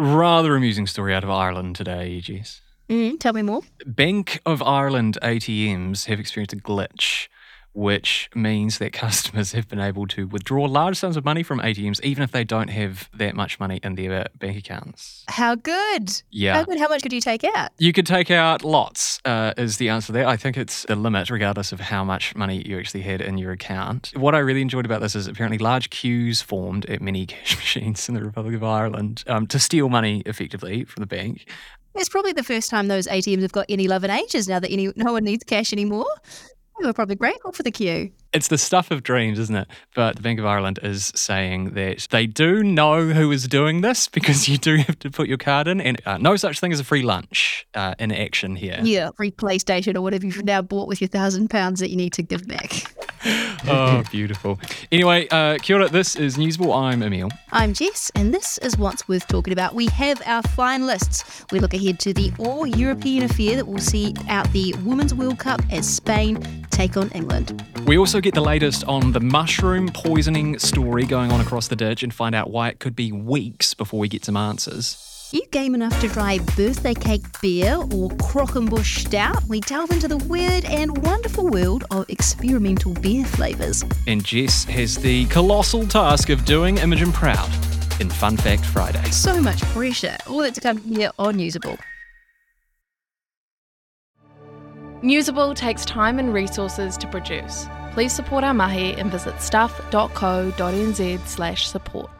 rather amusing story out of Ireland today, Jess. Mm, tell me more. Bank of Ireland ATMs have experienced a glitch which means that customers have been able to withdraw large sums of money from ATMs even if they don't have that much money in their bank accounts. How good. Yeah. How good. How much could you take out? You could take out lots, uh, is the answer there. I think it's the limit, regardless of how much money you actually had in your account. What I really enjoyed about this is apparently large queues formed at many cash machines in the Republic of Ireland um, to steal money effectively from the bank. It's probably the first time those ATMs have got any love and ages now that any, no one needs cash anymore. They were probably grateful for the queue. It's the stuff of dreams, isn't it? But the Bank of Ireland is saying that they do know who is doing this because you do have to put your card in, and uh, no such thing as a free lunch uh, in action here. Yeah, free PlayStation or whatever you've now bought with your thousand pounds that you need to give back. oh, beautiful. Anyway, uh, kia ora, this is Newsable. I'm Emil. I'm Jess, and this is what's worth talking about. We have our finalists. We look ahead to the all European affair that will see out the Women's World Cup as Spain take on England. We also get the latest on the mushroom poisoning story going on across the ditch and find out why it could be weeks before we get some answers. You game enough to try birthday cake beer or Croquembouche stout? We delve into the weird and wonderful world of experimental beer flavours. And Jess has the colossal task of doing Imogen proud in Fun Fact Friday. So much pressure. All that to come here on Newsable. Newsable takes time and resources to produce. Please support our mahi and visit stuff.co.nz slash support.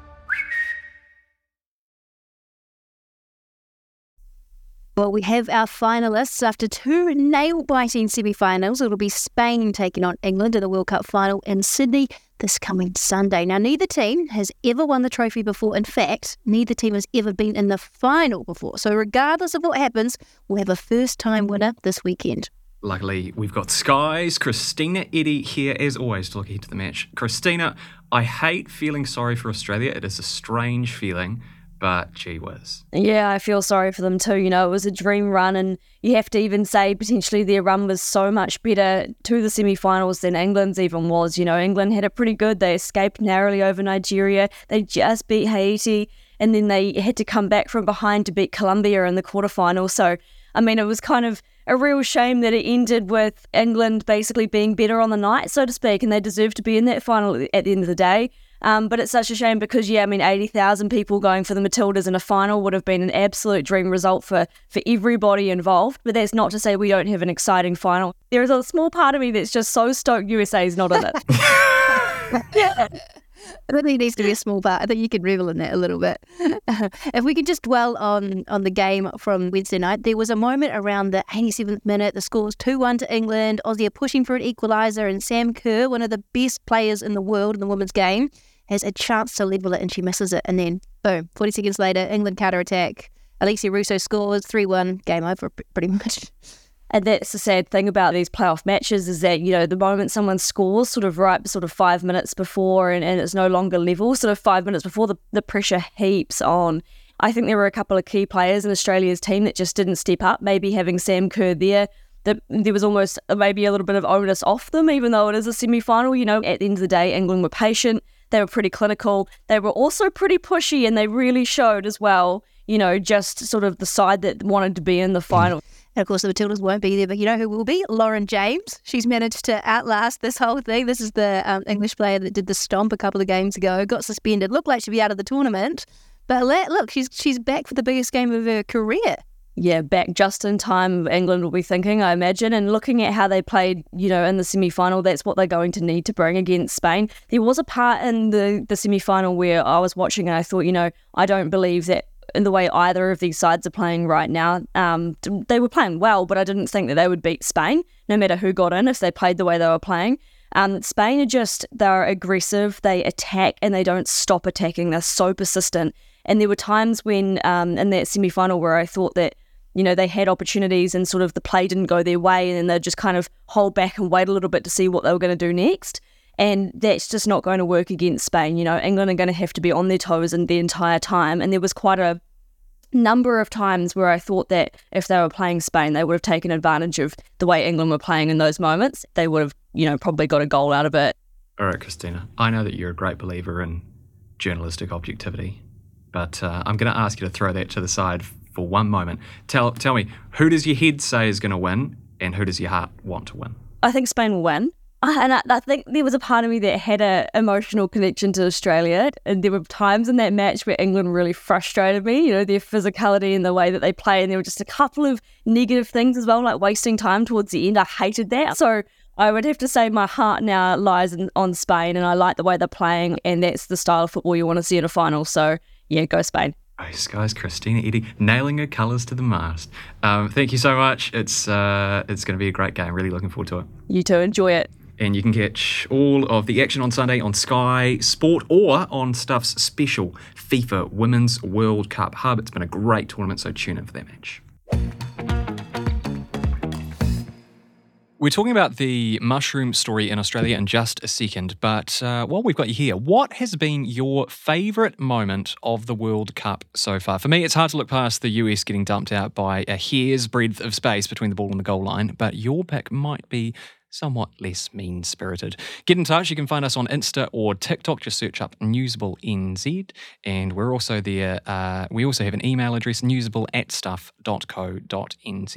Well, we have our finalists after two nail biting semi finals. It'll be Spain taking on England in the World Cup final in Sydney this coming Sunday. Now, neither team has ever won the trophy before. In fact, neither team has ever been in the final before. So, regardless of what happens, we'll have a first time winner this weekend. Luckily, we've got Sky's Kristina Eddy here, as always, to look ahead to the match. Kristina, I hate feeling sorry for Australia. It is a strange feeling but gee whiz. Yeah, I feel sorry for them too. You know, it was a dream run, and you have to even say potentially their run was so much better to the semi finals than England's even was. You know, England had it pretty good. They escaped narrowly over Nigeria, they just beat Haiti, and then they had to come back from behind to beat Colombia in the quarterfinal. So, I mean, it was kind of a real shame that it ended with England basically being better on the night, so to speak, and they deserved to be in that final at the end of the day. Um, but it's such a shame because, yeah, I mean, 80,000 people going for the Matildas in a final would have been an absolute dream result for, for everybody involved. But that's not to say we don't have an exciting final. There is a small part of me that's just so stoked USA is not in it. yeah. I think it needs to be a small part. I think you can revel in that a little bit. if we could just dwell on on the game from Wednesday night, there was a moment around the 87th minute. The score was 2 1 to England. Aussie are pushing for an equaliser, and Sam Kerr, one of the best players in the world in the women's game, has a chance to level it and she misses it. And then, boom, 40 seconds later, England counter attack. Russo scores 3 1, game over pretty much. And that's the sad thing about these playoff matches is that, you know, the moment someone scores sort of right sort of five minutes before and, and it's no longer level, sort of five minutes before the, the pressure heaps on. I think there were a couple of key players in Australia's team that just didn't step up. Maybe having Sam Kerr there, that there was almost uh, maybe a little bit of onus off them, even though it is a semi final. You know, at the end of the day, England were patient. They were pretty clinical. They were also pretty pushy, and they really showed as well, you know, just sort of the side that wanted to be in the final. And of course, the Matildas won't be there, but you know who will be? Lauren James. She's managed to outlast this whole thing. This is the um, English player that did the stomp a couple of games ago, got suspended, looked like she'd be out of the tournament. But look, she's she's back for the biggest game of her career yeah, back just in time, England will be thinking, I imagine. And looking at how they played, you know, in the semi final, that's what they're going to need to bring against Spain. There was a part in the, the semi final where I was watching and I thought, you know, I don't believe that in the way either of these sides are playing right now. Um, they were playing well, but I didn't think that they would beat Spain, no matter who got in, if they played the way they were playing. Um, Spain are just, they're aggressive, they attack and they don't stop attacking. They're so persistent. And there were times when um, in that semi final where I thought that you know, they had opportunities and sort of the play didn't go their way and then they'd just kind of hold back and wait a little bit to see what they were going to do next. And that's just not going to work against Spain. You know, England are going to have to be on their toes and the entire time. And there was quite a number of times where I thought that if they were playing Spain, they would have taken advantage of the way England were playing in those moments. They would have, you know, probably got a goal out of it. All right, Kristina. I know that you're a great believer in journalistic objectivity. But uh, I'm going to ask you to throw that to the side for one moment. Tell tell me, who does your head say is going to win, and who does your heart want to win? I think Spain will win. And I, I think there was a part of me that had an emotional connection to Australia. And there were times in that match where England really frustrated me, you know, their physicality and the way that they play. And there were just a couple of negative things as well, like wasting time towards the end. I hated that. So I would have to say my heart now lies in, on Spain and I like the way they're playing. And that's the style of football you want to see in a final. So yeah, go Spain. Oh, Sky's, Kristina Eddy, nailing her colours to the mast. Um, thank you so much. It's uh, it's going to be a great game. Really looking forward to it. You too. Enjoy it. And you can catch all of the action on Sunday on Sky Sport or on Stuff's special FIFA Women's World Cup hub. It's been a great tournament, so tune in for that match. We're talking about the mushroom story in Australia in just a second, but uh, while we've got you here, what has been your favourite moment of the World Cup so far? For me, it's hard to look past the US getting dumped out by a hair's breadth of space between the ball and the goal line, but your pick might be somewhat less mean spirited. Get in touch. You can find us on Insta or TikTok. Just search up Newsable NZ. And we're also there. Uh, we also have an email address, newsable at stuff.co.nz.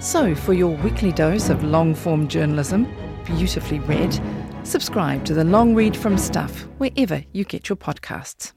So, for your weekly dose of long form journalism, beautifully read, subscribe to the Long Read from Stuff wherever you get your podcasts.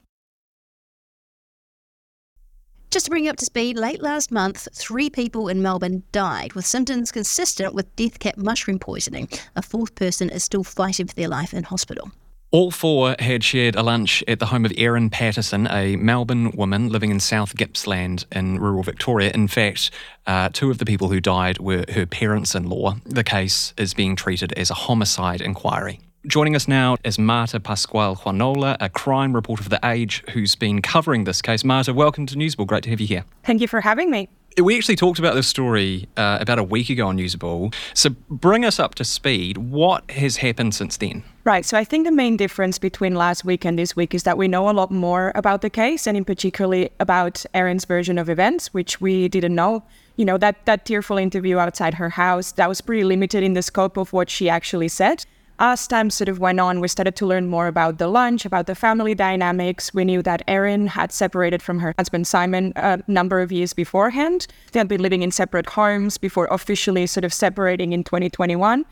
Just to bring you up to speed, late last month, three people in Melbourne died with symptoms consistent with death cap mushroom poisoning. A fourth person is still fighting for their life in hospital. All four had shared a lunch at the home of Erin Patterson, a Melbourne woman living in South Gippsland in rural Victoria. In fact, uh, two of the people who died were her parents in law. The case is being treated as a homicide inquiry. Joining us now is Marta Pascual Juanola, a crime reporter for The Age who's been covering this case. Marta, welcome to Newsable. Great to have you here. Thank you for having me. We actually talked about this story uh, about a week ago on Newsable. So bring us up to speed. What has happened since then? Right. So I think the main difference between last week and this week is that we know a lot more about the case and in particularly about Erin's version of events, which we didn't know. You know, that, that tearful interview outside her house, that was pretty limited in the scope of what she actually said. As time sort of went on, we started to learn more about the lunch, about the family dynamics. We knew that Erin had separated from her husband Simon a number of years beforehand. They had been living in separate homes before officially sort of separating in 2021.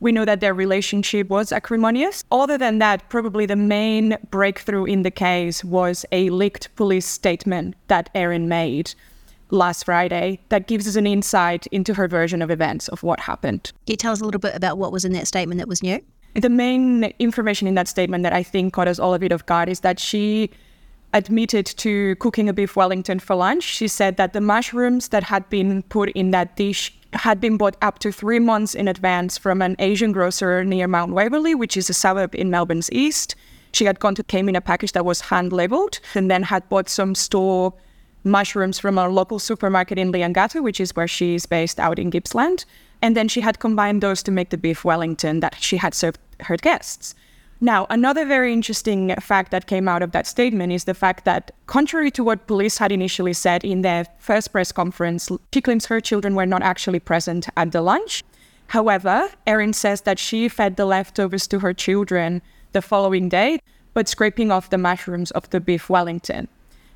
We know that their relationship was acrimonious. Other than that, probably the main breakthrough in the case was a leaked police statement that Erin made last Friday that gives us an insight into her version of events of what happened. Can you tell us a little bit about what was in that statement that was new? The main information in that statement that I think caught us all a bit off guard is that she admitted to cooking a beef Wellington for lunch. She said that the mushrooms that had been put in that dish had been bought up to three months in advance from an Asian grocer near Mount Waverley, which is a suburb in Melbourne's east. She had gone to came in a package that was hand labeled and then had bought some store mushrooms from a local supermarket in Leongatha, which is where she is based out in Gippsland. And then she had combined those to make the beef Wellington that she had served her guests. Now, another very interesting fact that came out of that statement is the fact that, contrary to what police had initially said in their first press conference, she claims her children were not actually present at the lunch. However, Erin says that she fed the leftovers to her children the following day, but scraping off the mushrooms of the beef Wellington.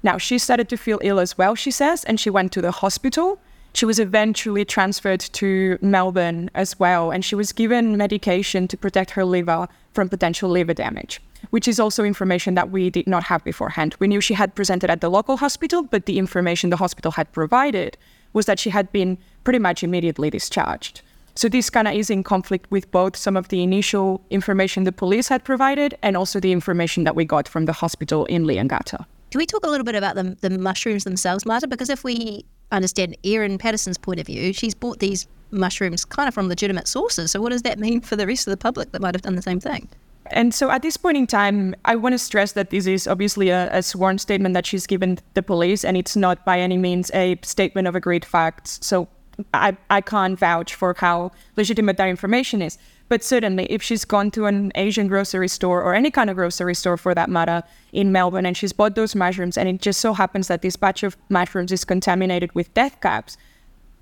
Now, she started to feel ill as well, she says, and she went to the hospital. She was eventually transferred to Melbourne as well, and she was given medication to protect her liver from potential liver damage, which is also information that we did not have beforehand. We knew she had presented at the local hospital, but the information the hospital had provided was that she had been pretty much immediately discharged. So this kind of is in conflict with both some of the initial information the police had provided and also the information that we got from the hospital in Leongatha. Can we talk a little bit about the, the mushrooms themselves, Marta? Because if we understand Erin Patterson's point of view, she's bought these mushrooms kind of from legitimate sources. So what does that mean for the rest of the public that might have done the same thing? And so at this point in time, I want to stress that this is obviously a, a, sworn statement that she's given the police, and it's not by any means a statement of agreed facts. So I, I can't vouch for how legitimate that information is. But certainly, if she's gone to an Asian grocery store or any kind of grocery store for that matter in Melbourne and she's bought those mushrooms, and it just so happens that this batch of mushrooms is contaminated with death caps,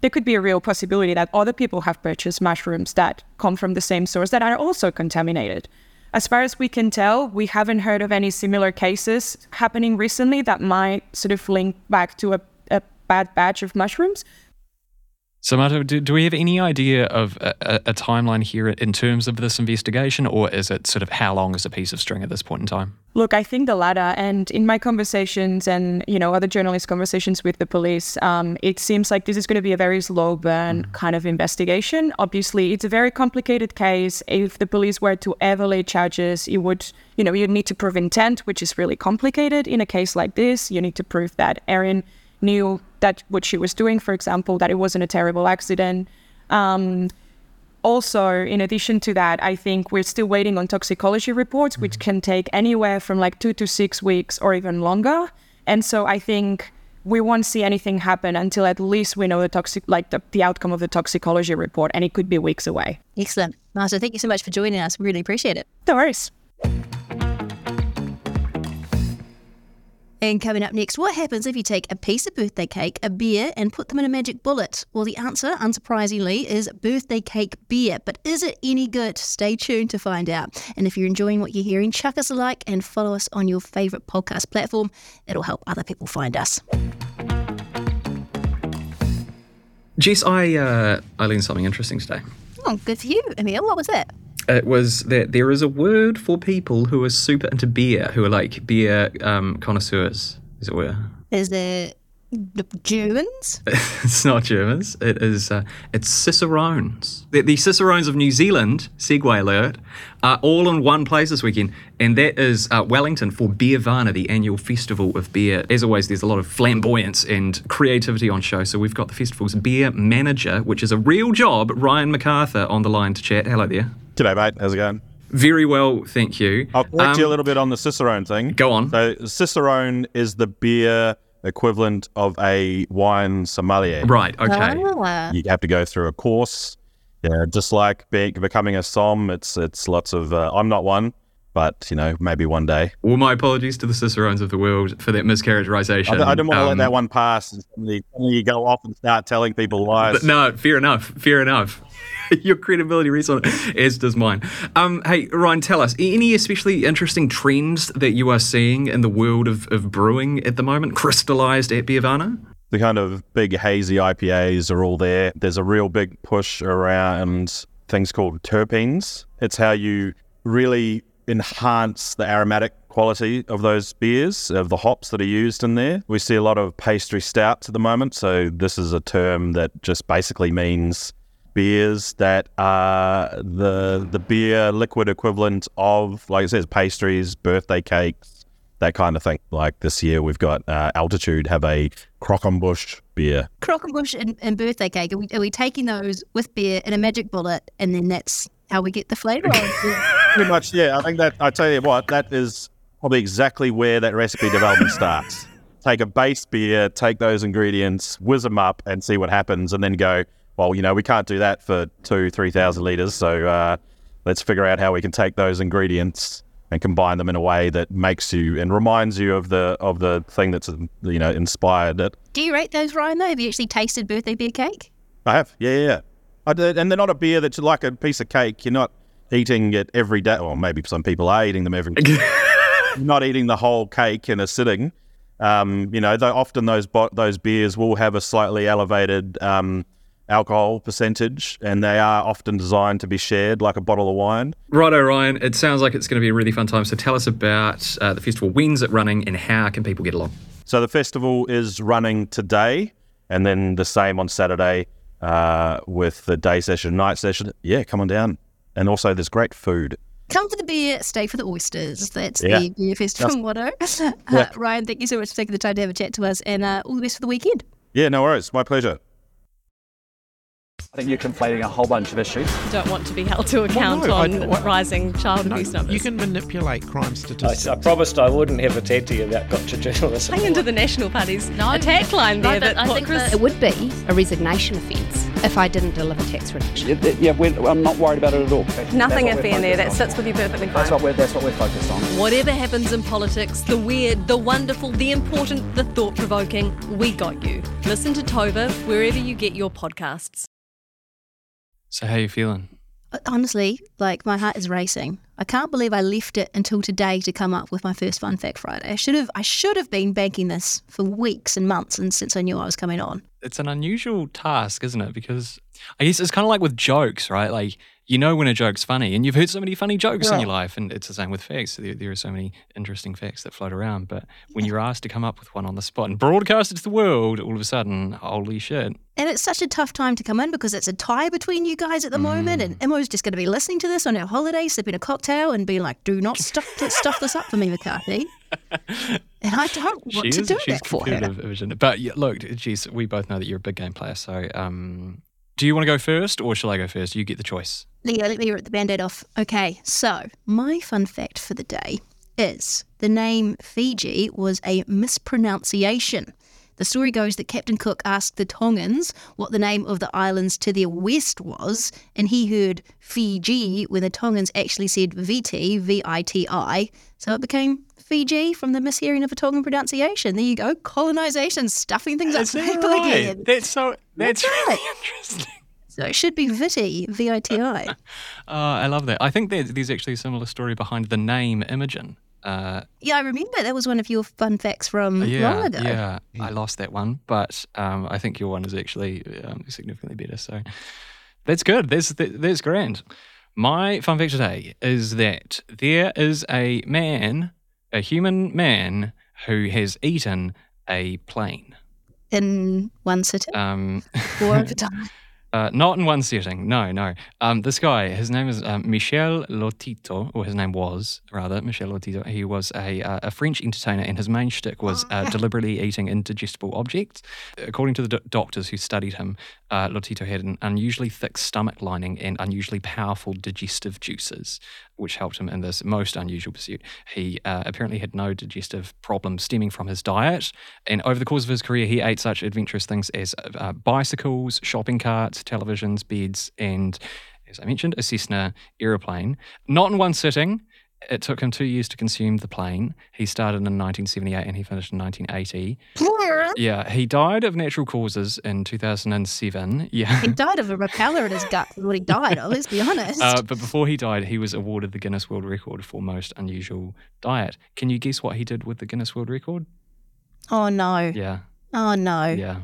there could be a real possibility that other people have purchased mushrooms that come from the same source that are also contaminated. As far as we can tell, we haven't heard of any similar cases happening recently that might sort of link back to a, a bad batch of mushrooms. So, Marta, do, do we have any idea of a, a, timeline here in terms of this investigation, or is it sort of how long is a piece of string at this point in time? Look, I think the latter. And in my conversations and you know other journalist conversations with the police, um, it seems like this is going to be a very slow burn mm. kind of investigation. Obviously, it's a very complicated case. If the police were to ever lay charges, you would you know you'd need to prove intent, which is really complicated in a case like this. You need to prove that Erin knew that what she was doing, for example, that it wasn't a terrible accident. Um, also, in addition to that, I think we're still waiting on toxicology reports, which mm-hmm. can take anywhere from like two to six weeks or even longer. And so I think we won't see anything happen until at least we know the toxic, like the, the outcome of the toxicology report, and it could be weeks away. Excellent, Marta. Thank you so much for joining us. We really appreciate it. No worries. And coming up next, what happens if you take a piece of birthday cake, a beer, and put them in a magic bullet? Well, the answer, unsurprisingly, is birthday cake beer. But is it any good? Stay tuned to find out. And if you're enjoying what you're hearing, chuck us a like and follow us on your favourite podcast platform. It'll help other people find us. Jess, I uh, I learned something interesting today. Oh, good for you, Emil. What was that? It was that there is a word for people who are super into beer, who are like beer um, connoisseurs, as it were. Is there Germans? it's not Germans. It is. Uh, it's Cicerones. The, the, Cicerones of New Zealand. Segue alert. Are all in one place this weekend, and that is uh, Wellington for Beervana, the annual festival of beer. As always, there's a lot of flamboyance and creativity on show. So we've got the festival's beer manager, which is a real job, Ryan MacArthur, on the line to chat. Hello there. G'day, mate. How's it going? Very well, thank you. I'll correct um, you a um, little bit on the Cicerone thing. Go on. So Cicerone is the beer equivalent of a wine sommelier. Right. Okay. Oh. You have to go through a course. Yeah, just like being, becoming a som, it's it's lots of. Uh, I'm not one, but you know, maybe one day. Well, my apologies to the Cicerones of the world for that mischaracterization. I, I don't want to um, let that one pass. And suddenly, suddenly you go off and start telling people lies. no, fair enough. Fair enough. your credibility rests on it, as does mine. Um, hey, Ryan, tell us any especially interesting trends that you are seeing in the world of, of brewing at the moment, crystallized at Beervana? The kind of big hazy IPAs are all there. There's a real big push around things called terpenes. It's how you really enhance the aromatic quality of those beers, of the hops that are used in there. We see a lot of pastry stouts at the moment. So, this is a term that just basically means beers that are the the beer liquid equivalent of, like it says, pastries, birthday cakes, that kind of thing. Like this year, we've got uh, Altitude have a Croquembouche beer. Croquembouche and, Bush and birthday cake. Are we, are we taking those with beer in a magic bullet, and then that's how we get the flavour? Pretty much, yeah. I think that I tell you what, that is probably exactly where that recipe development starts. Take a base beer, take those ingredients, whiz them up, and see what happens, and then go well, you know, we can't do that for two, 3,000 litres. So uh, let's figure out how we can take those ingredients and combine them in a way that makes you and reminds you of the of the thing that's you know inspired it. Do you rate those, Ryan? Though, have you actually tasted birthday beer cake? I have. Yeah, yeah. I did, and they're not a beer that's like a piece of cake. You're not eating it every day. Well, maybe some people are eating them every day. Not eating the whole cake in a sitting. Um, you know, though often those those beers will have a slightly elevated um, alcohol percentage, and they are often designed to be shared like a bottle of wine. Right, Ryan. It sounds like it's going to be a really fun time. So tell us about uh, the festival. When's it running, and how can people get along? So the festival is running today, and then the same on Saturday uh, with the day session, night session. Yeah, come on down. And also, there's great food. Come for the beer, stay for the oysters. That's yeah. the beer festival motto. Uh, yeah. Ryan, thank you so much for taking the time to have a chat to us, and uh, all the best for the weekend. Yeah, no worries. My pleasure. I think you're conflating a whole bunch of issues. don't want to be held to account no, I- on what- rising child abuse numbers. You can manipulate crime statistics. I promised I wouldn't have a tatty about gotcha journalism. Hang into the National Party's attack line No, there. but that I think Chris- that it would be a resignation offence if I didn't deliver tax reduction. Yeah, yeah we're, I'm not worried about it at all. Nothing That's iffy in there. That sits with you perfectly fine. That's what we're that's what we're focused on. Whatever happens in politics, the weird, the wonderful, the important, the thought provoking, we got you. Listen to Tova wherever you get your podcasts. So how are you feeling? Uh, Honestly, like my heart is racing. I can't believe I left it until today to come up with my first fun fact Friday. I should have I should have been banking this for weeks and months and since I knew I was coming on. It's an unusual task, isn't it? Because I guess it's kind of like with jokes, right? Like you know when a joke's funny, and you've heard so many funny jokes in your life, and it's the same with facts. There, there are so many interesting facts that float around, but when you're asked to come up with one on the spot and broadcast it to the world, all of a sudden, holy shit! And it's such a tough time to come in because it's a tie between you guys at the moment, and Imo's just going to be listening to this on our holiday, sipping a cocktail, and being like, "Do not stuff stuff this up for me, McCarthy." and I don't want she to is, do she's that for her. it? But yeah, look, geez, we both know that you're a big game player. So, um, do you want to go first, or shall I go first? You get the choice. Leo, let me rip the band-aid off. Okay, so my fun fact for the day is the name Fiji was a mispronunciation. The story goes that Captain Cook asked the Tongans what the name of the islands to their west was, and he heard Fiji when the Tongans actually said V-I-T-I, so it became Fiji from the mishearing of a Tongan pronunciation. There you go, colonisation, stuffing things up Is for that people right? again. That's so. That's, That's really right. interesting. So it should be Viti, V-I-T-I. Uh, I love that. I think there, there's actually a similar story behind the name Imogen. Uh, Yeah, I remember that was one of your fun facts from yeah, long ago. yeah, I lost that one, but um, I think your one is actually um, significantly better. So that's good. That's that, that's grand. My fun fact today is that there is a man, a human man, who has eaten a plane. In one sitting Um, or over time. Uh, not in one sitting. No, no. Um, this guy, his name is um, Michel Lotito, or his name was rather Michel Lotito. He was a, uh, a French entertainer, and his main shtick was uh, deliberately eating indigestible objects. According to the do- doctors who studied him, uh, Lotito had an unusually thick stomach lining and unusually powerful digestive juices, which helped him in this most unusual pursuit. He uh, apparently had no digestive problems stemming from his diet, and over the course of his career, he ate such adventurous things as uh, bicycles, shopping carts, televisions, beds, and, as I mentioned, a Cessna aeroplane. Not in one sitting. It took him two years to consume the plane. He started in 1978 and he finished in 1980. Yeah, he died of natural causes in 2007. Yeah. He died of a repeller in his gut. is What he died of, let's be honest. Uh, but before he died, he was awarded the Guinness World Record for most unusual diet. Can you guess what he did with the Guinness World Record? oh no. Yeah, Oh no. yeah.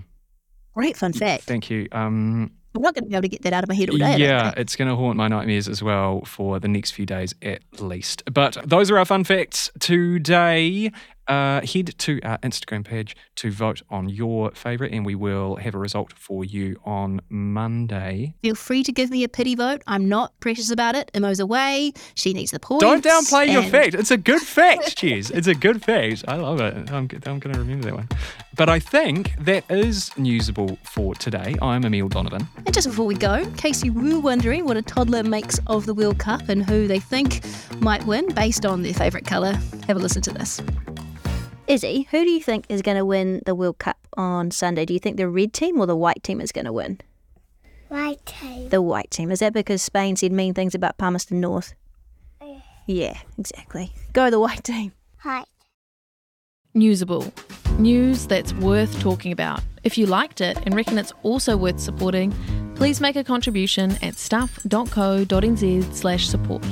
Great fun fact. Thank you. Um, I'm not going to be able to get that out of my head all day. Yeah, it's going to haunt my nightmares as well for the next few days at least. But those are our fun facts today. Uh, head to our Instagram page to vote on your favourite, and we will have a result for you on Monday. Feel free to give me a pity vote. I'm not precious about it. Imo's away. She needs the points. Don't downplay your and- fact. It's a good fact, Cheers. It's a good fact. I love it. I'm, I'm going to remember that one. But I think that is newsable for today. I'm Emil Donovan. And just before we go, in case you were wondering what a toddler makes of the World Cup and who they think might win based on their favourite colour, have a listen to this. Izzy, who do you think is going to win the World Cup on Sunday? Do you think the red team or the white team is going to win? White team. The white team. Is that because Spain said mean things about Palmerston North? Yeah, exactly. Go the white team. Hi. Newsable. News that's worth talking about. If you liked it and reckon it's also worth supporting, please make a contribution at stuff.co.nz slash support.